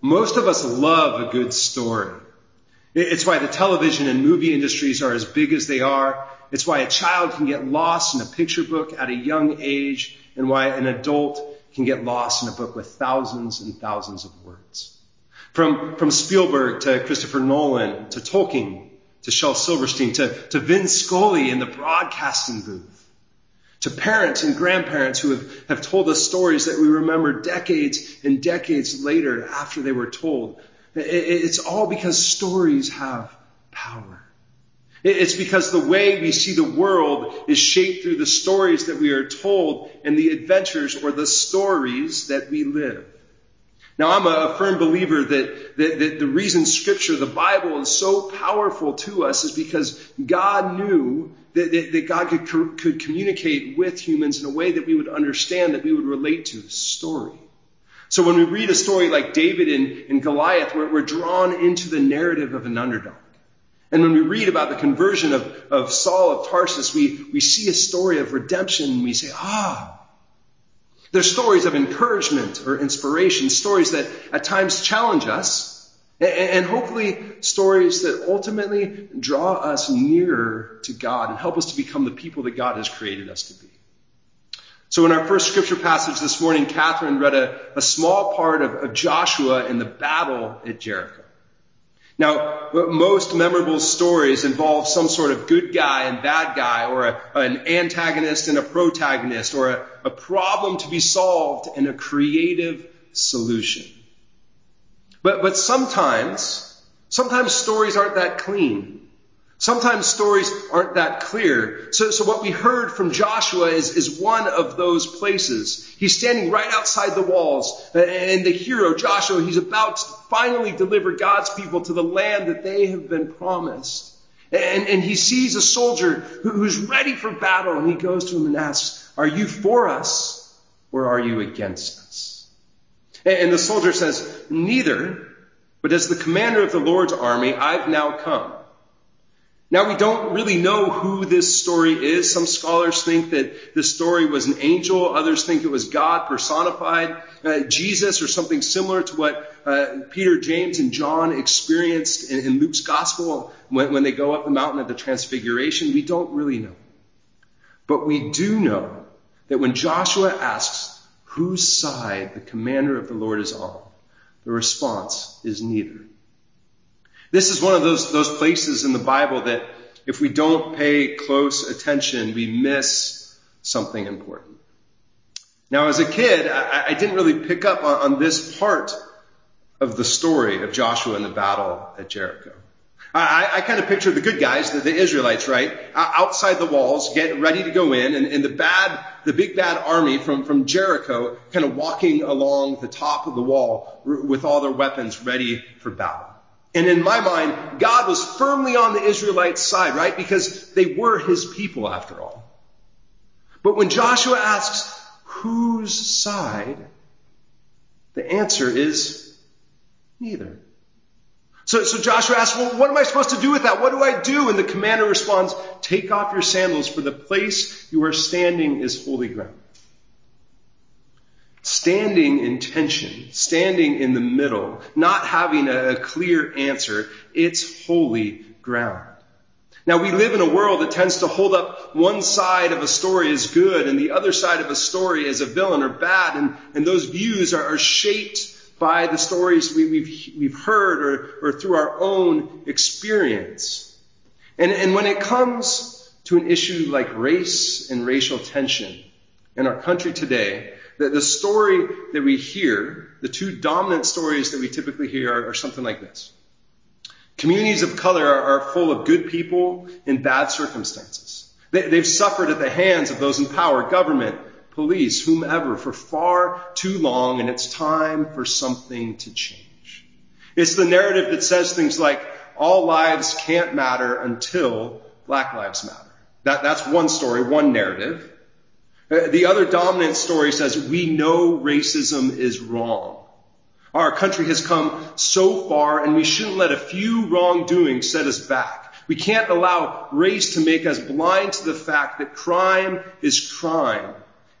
Most of us love a good story. It's why the television and movie industries are as big as they are. It's why a child can get lost in a picture book at a young age and why an adult can get lost in a book with thousands and thousands of words. From, from Spielberg to Christopher Nolan to Tolkien to Shel Silverstein to, to Vin Scully in the broadcasting booth to parents and grandparents who have, have told us stories that we remember decades and decades later after they were told. It's all because stories have power. It's because the way we see the world is shaped through the stories that we are told and the adventures or the stories that we live. Now, I'm a firm believer that, that, that, the reason Scripture, the Bible, is so powerful to us is because God knew that, that, that God could, could communicate with humans in a way that we would understand, that we would relate to the story. So when we read a story like David and, and Goliath, we're, we're drawn into the narrative of an underdog. And when we read about the conversion of, of Saul of Tarsus, we, we see a story of redemption and we say, ah, they're stories of encouragement or inspiration, stories that at times challenge us, and hopefully stories that ultimately draw us nearer to God and help us to become the people that God has created us to be. So in our first scripture passage this morning, Catherine read a, a small part of, of Joshua in the battle at Jericho. Now, most memorable stories involve some sort of good guy and bad guy, or a, an antagonist and a protagonist, or a, a problem to be solved and a creative solution. But, but sometimes, sometimes stories aren't that clean. Sometimes stories aren't that clear. So, so what we heard from Joshua is, is one of those places. He's standing right outside the walls, and the hero, Joshua, he's about to finally deliver God's people to the land that they have been promised. And, and he sees a soldier who, who's ready for battle, and he goes to him and asks, Are you for us, or are you against us? And, and the soldier says, Neither, but as the commander of the Lord's army, I've now come. Now we don't really know who this story is. Some scholars think that this story was an angel. Others think it was God personified, uh, Jesus or something similar to what uh, Peter, James, and John experienced in, in Luke's gospel when, when they go up the mountain at the transfiguration. We don't really know. But we do know that when Joshua asks whose side the commander of the Lord is on, the response is neither. This is one of those, those places in the Bible that if we don't pay close attention, we miss something important. Now, as a kid, I, I didn't really pick up on, on, this part of the story of Joshua and the battle at Jericho. I, I kind of pictured the good guys, the, the, Israelites, right, outside the walls, get ready to go in, and, and the bad, the big bad army from, from Jericho kind of walking along the top of the wall with all their weapons ready for battle. And in my mind, God was firmly on the Israelites' side, right? Because they were his people after all. But when Joshua asks, whose side? The answer is neither. So, so Joshua asks, well, what am I supposed to do with that? What do I do? And the commander responds, take off your sandals for the place you are standing is holy ground standing in tension, standing in the middle, not having a clear answer, it's holy ground. Now we live in a world that tends to hold up one side of a story as good and the other side of a story as a villain or bad, and, and those views are, are shaped by the stories we, have we've, we've heard or, or through our own experience. And, and when it comes to an issue like race and racial tension in our country today, the, the story that we hear, the two dominant stories that we typically hear are, are something like this. Communities of color are, are, full of good people in bad circumstances. They, they've suffered at the hands of those in power, government, police, whomever, for far too long, and it's time for something to change. It's the narrative that says things like, all lives can't matter until black lives matter. That, that's one story, one narrative. Uh, the other dominant story says, we know racism is wrong. Our country has come so far and we shouldn't let a few wrongdoings set us back. We can't allow race to make us blind to the fact that crime is crime.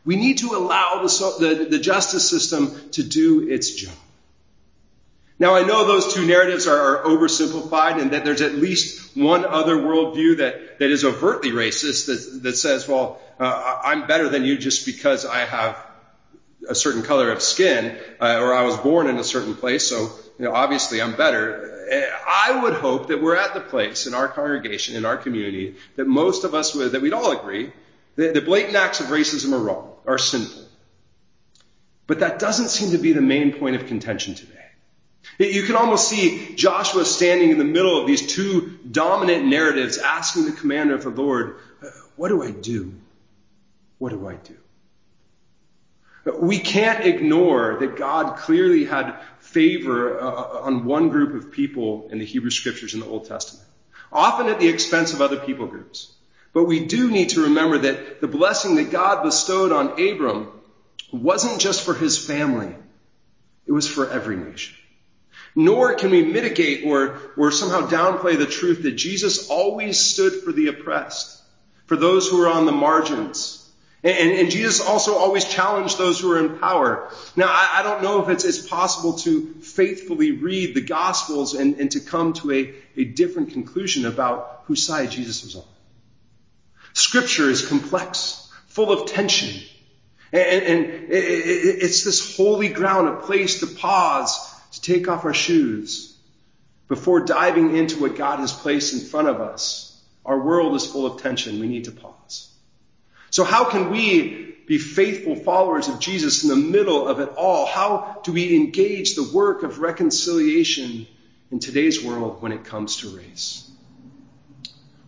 We need to allow the, the, the justice system to do its job. Now I know those two narratives are, are oversimplified and that there's at least one other worldview that, that is overtly racist that, that says, well, uh, I'm better than you just because I have a certain color of skin uh, or I was born in a certain place, so you know, obviously I'm better. I would hope that we're at the place in our congregation, in our community, that most of us would, that we'd all agree that the blatant acts of racism are wrong, are sinful. But that doesn't seem to be the main point of contention today. You can almost see Joshua standing in the middle of these two dominant narratives asking the commander of the Lord, what do I do? What do I do? We can't ignore that God clearly had favor uh, on one group of people in the Hebrew scriptures in the Old Testament, often at the expense of other people groups. But we do need to remember that the blessing that God bestowed on Abram wasn't just for his family. It was for every nation. Nor can we mitigate or, or somehow downplay the truth that Jesus always stood for the oppressed, for those who are on the margins. And, and Jesus also always challenged those who are in power. Now, I, I don't know if it's, it's, possible to faithfully read the Gospels and, and to come to a, a different conclusion about whose side Jesus was on. Scripture is complex, full of tension. And, and it's this holy ground, a place to pause to take off our shoes before diving into what God has placed in front of us. Our world is full of tension. We need to pause. So how can we be faithful followers of Jesus in the middle of it all? How do we engage the work of reconciliation in today's world when it comes to race?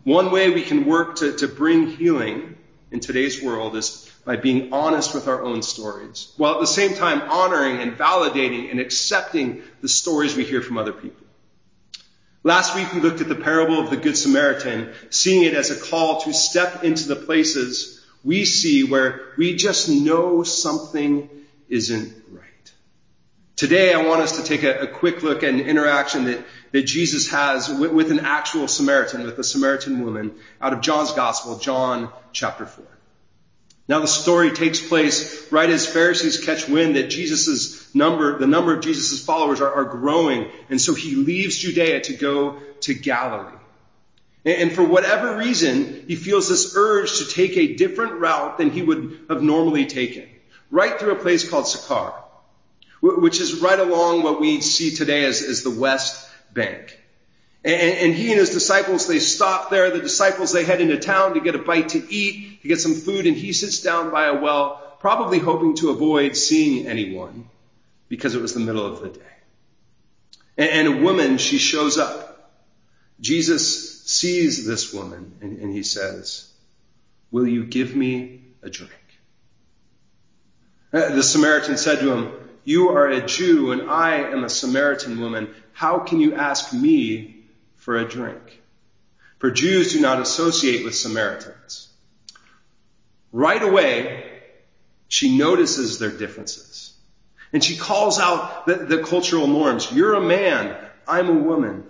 One way we can work to, to bring healing in today's world is by being honest with our own stories, while at the same time honoring and validating and accepting the stories we hear from other people. Last week we looked at the parable of the Good Samaritan, seeing it as a call to step into the places we see where we just know something isn't right. Today I want us to take a, a quick look at an interaction that, that Jesus has with, with an actual Samaritan, with a Samaritan woman out of John's Gospel, John chapter 4. Now the story takes place right as Pharisees catch wind that Jesus' number, the number of Jesus' followers are, are, growing. And so he leaves Judea to go to Galilee. And, for whatever reason, he feels this urge to take a different route than he would have normally taken. Right through a place called Sychar, which is right along what we see today as, as the West Bank. And, he and his disciples, they stop there. The disciples, they head into town to get a bite to eat, to get some food, and he sits down by a well, probably hoping to avoid seeing anyone because it was the middle of the day. And, a woman, she shows up. Jesus sees this woman and, and he says, will you give me a drink? Uh, the Samaritan said to him, you are a Jew and I am a Samaritan woman. How can you ask me for a drink. For Jews do not associate with Samaritans. Right away, she notices their differences. And she calls out the, the cultural norms. You're a man. I'm a woman.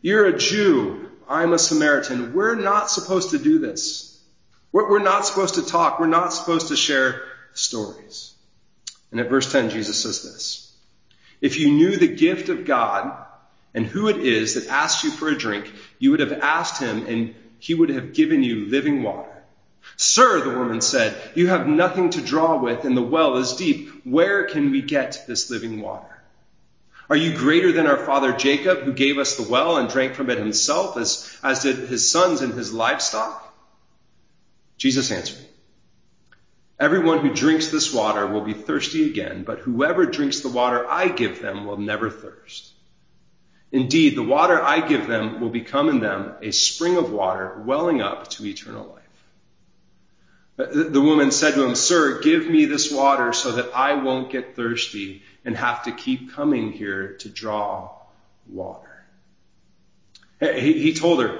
You're a Jew. I'm a Samaritan. We're not supposed to do this. We're, we're not supposed to talk. We're not supposed to share stories. And at verse 10, Jesus says this. If you knew the gift of God and who it is that asks you for a drink, you would have asked him and he would have given you living water. Sir, the woman said, you have nothing to draw with and the well is deep. Where can we get this living water? Are you greater than our father Jacob who gave us the well and drank from it himself as, as did his sons and his livestock? Jesus answered, Everyone who drinks this water will be thirsty again, but whoever drinks the water I give them will never thirst. Indeed, the water I give them will become in them a spring of water welling up to eternal life. The woman said to him, Sir, give me this water so that I won't get thirsty and have to keep coming here to draw water. He, told her,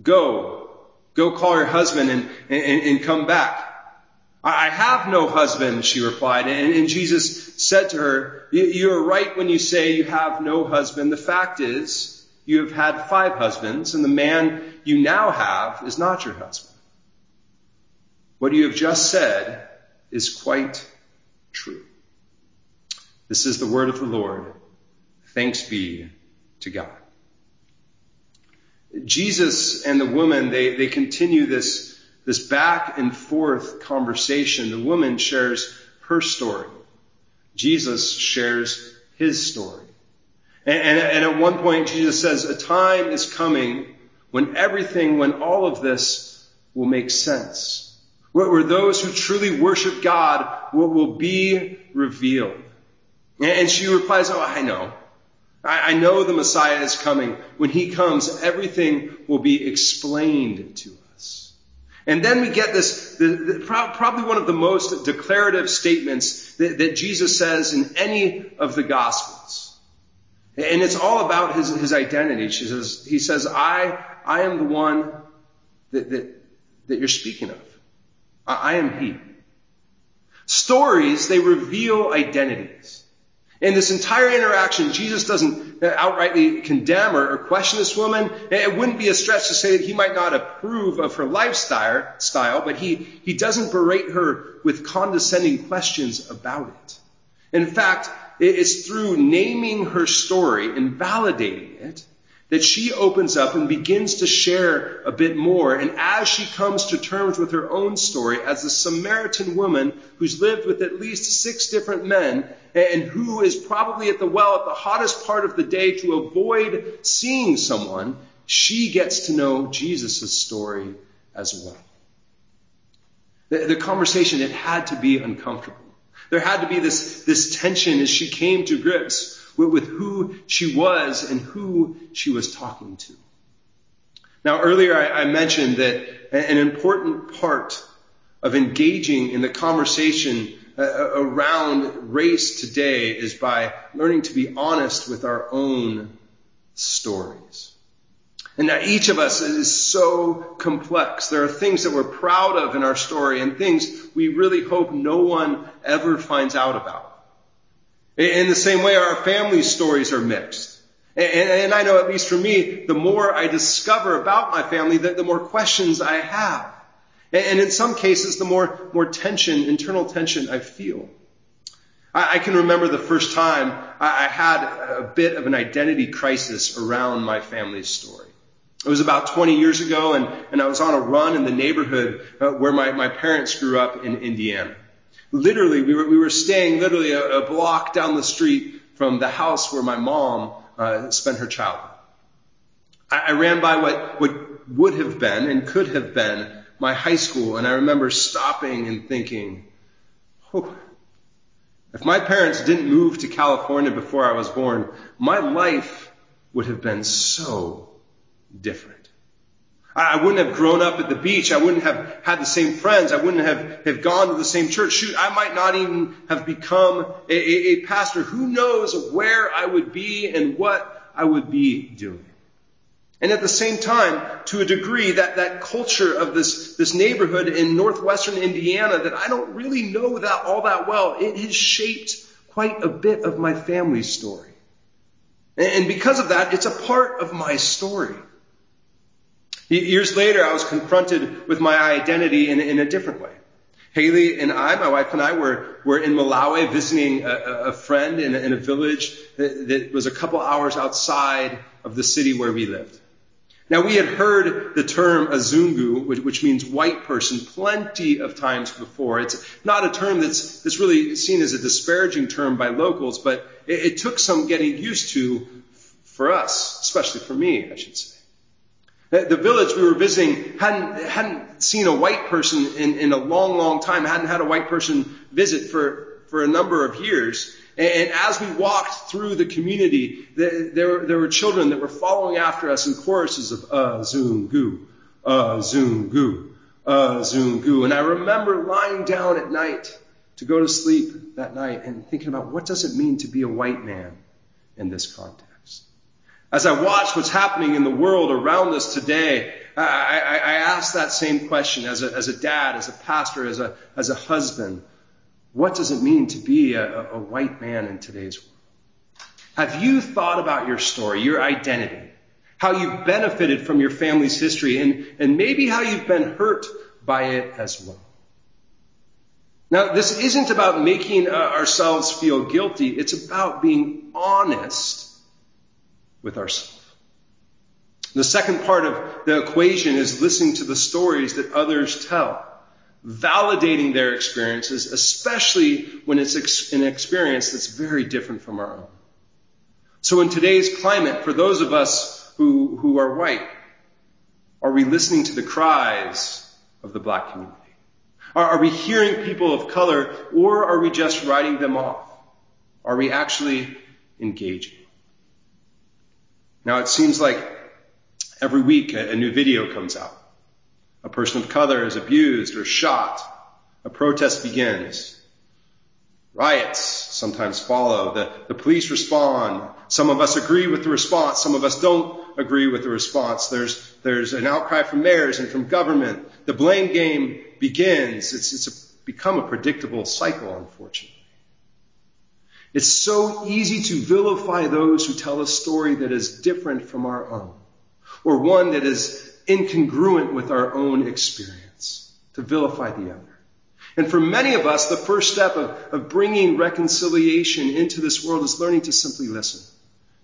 Go, go call your husband and, and, and come back. I have no husband, she replied. And, and Jesus said to her, you're right when you say you have no husband. The fact is, you have had five husbands, and the man you now have is not your husband. What you have just said is quite true. This is the word of the Lord. Thanks be to God. Jesus and the woman, they, they continue this, this back and forth conversation. The woman shares her story. Jesus shares his story. And, and, and at one point, Jesus says, a time is coming when everything, when all of this will make sense. Where, where those who truly worship God will, will be revealed. And, and she replies, oh, I know. I, I know the Messiah is coming. When he comes, everything will be explained to us. And then we get this, the, the, probably one of the most declarative statements that, that Jesus says in any of the Gospels. And it's all about his, his identity. She says, he says, I, I am the one that, that, that you're speaking of. I, I am he. Stories, they reveal identities. In this entire interaction, Jesus doesn't uh, outrightly condemn or, question this woman. It wouldn't be a stretch to say that he might not approve of her lifestyle, style, but he, he doesn't berate her with condescending questions about it. In fact, it's through naming her story and validating it that she opens up and begins to share a bit more. And as she comes to terms with her own story as a Samaritan woman who's lived with at least six different men and who is probably at the well at the hottest part of the day to avoid seeing someone, she gets to know Jesus' story as well. The, the conversation, it had to be uncomfortable. There had to be this, this tension as she came to grips with, who she was and who she was talking to. Now, earlier I, I mentioned that an important part of engaging in the conversation uh, around race today is by learning to be honest with our own stories. And that each of us is so complex. There are things that we're proud of in our story and things we really hope no one ever finds out about. In the same way, our family stories are mixed. And, and, I know, at least for me, the more I discover about my family, the, the more questions I have. And, in some cases, the more, more tension, internal tension I feel. I, I can remember the first time I, I had a bit of an identity crisis around my family's story. It was about 20 years ago, and, and I was on a run in the neighborhood uh, where my, my parents grew up in Indiana. Literally, we were, we were staying literally a, a block down the street from the house where my mom uh, spent her childhood. I, I ran by what, what would have been and could have been my high school, and I remember stopping and thinking, oh, if my parents didn't move to California before I was born, my life would have been so different. I wouldn't have grown up at the beach. I wouldn't have had the same friends. I wouldn't have, have gone to the same church. Shoot, I might not even have become a, a, a pastor. Who knows where I would be and what I would be doing. And at the same time, to a degree, that, that culture of this, this neighborhood in northwestern Indiana that I don't really know that all that well, it has shaped quite a bit of my family's story. And because of that, it's a part of my story. Years later, I was confronted with my identity in, in a different way. Haley and I, my wife and I, were, were in Malawi visiting a, a friend in a, in a village that, that, was a couple hours outside of the city where we lived. Now, we had heard the term azungu, which, which means white person, plenty of times before. It's not a term that's, that's really seen as a disparaging term by locals, but it, it took some getting used to for us, especially for me, I should say. The village we were visiting hadn't, hadn't seen a white person in, in a long, long time, hadn't had a white person visit for, for a number of years. And, as we walked through the community, there, there were children that were following after us in choruses of, uh, zoom, goo, uh, zoom, goo, uh, zoom, goo. And I remember lying down at night to go to sleep that night and thinking about what does it mean to be a white man in this context. As I watch what's happening in the world around us today, I, I, I ask that same question as a, as a dad, as a pastor, as a, as a husband. What does it mean to be a, a white man in today's world? Have you thought about your story, your identity, how you've benefited from your family's history, and, and maybe how you've been hurt by it as well? Now, this isn't about making uh, ourselves feel guilty. It's about being honest with ourselves. The second part of the equation is listening to the stories that others tell, validating their experiences, especially when it's an experience that's very different from our own. So in today's climate, for those of us who, who are white, are we listening to the cries of the black community? Are, are we hearing people of color or are we just writing them off? Are we actually engaging? Now it seems like every week a, a new video comes out. A person of color is abused or shot. A protest begins. Riots sometimes follow. The, the police respond. Some of us agree with the response. Some of us don't agree with the response. There's, there's an outcry from mayors and from government. The blame game begins. It's, it's a, become a predictable cycle, unfortunately. It's so easy to vilify those who tell a story that is different from our own, or one that is incongruent with our own experience, to vilify the other. And for many of us, the first step of, of bringing reconciliation into this world is learning to simply listen,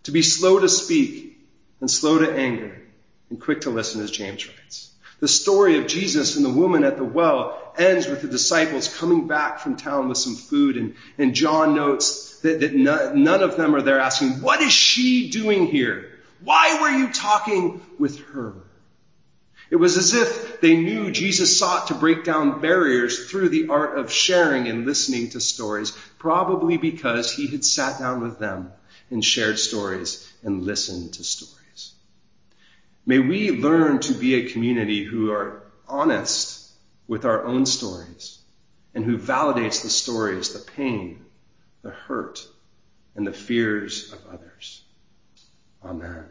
to be slow to speak and slow to anger and quick to listen, as James writes. The story of Jesus and the woman at the well ends with the disciples coming back from town with some food, and, and John notes that, that none, none of them are there asking, What is she doing here? Why were you talking with her? It was as if they knew Jesus sought to break down barriers through the art of sharing and listening to stories, probably because he had sat down with them and shared stories and listened to stories. May we learn to be a community who are honest with our own stories and who validates the stories, the pain, the hurt, and the fears of others. Amen.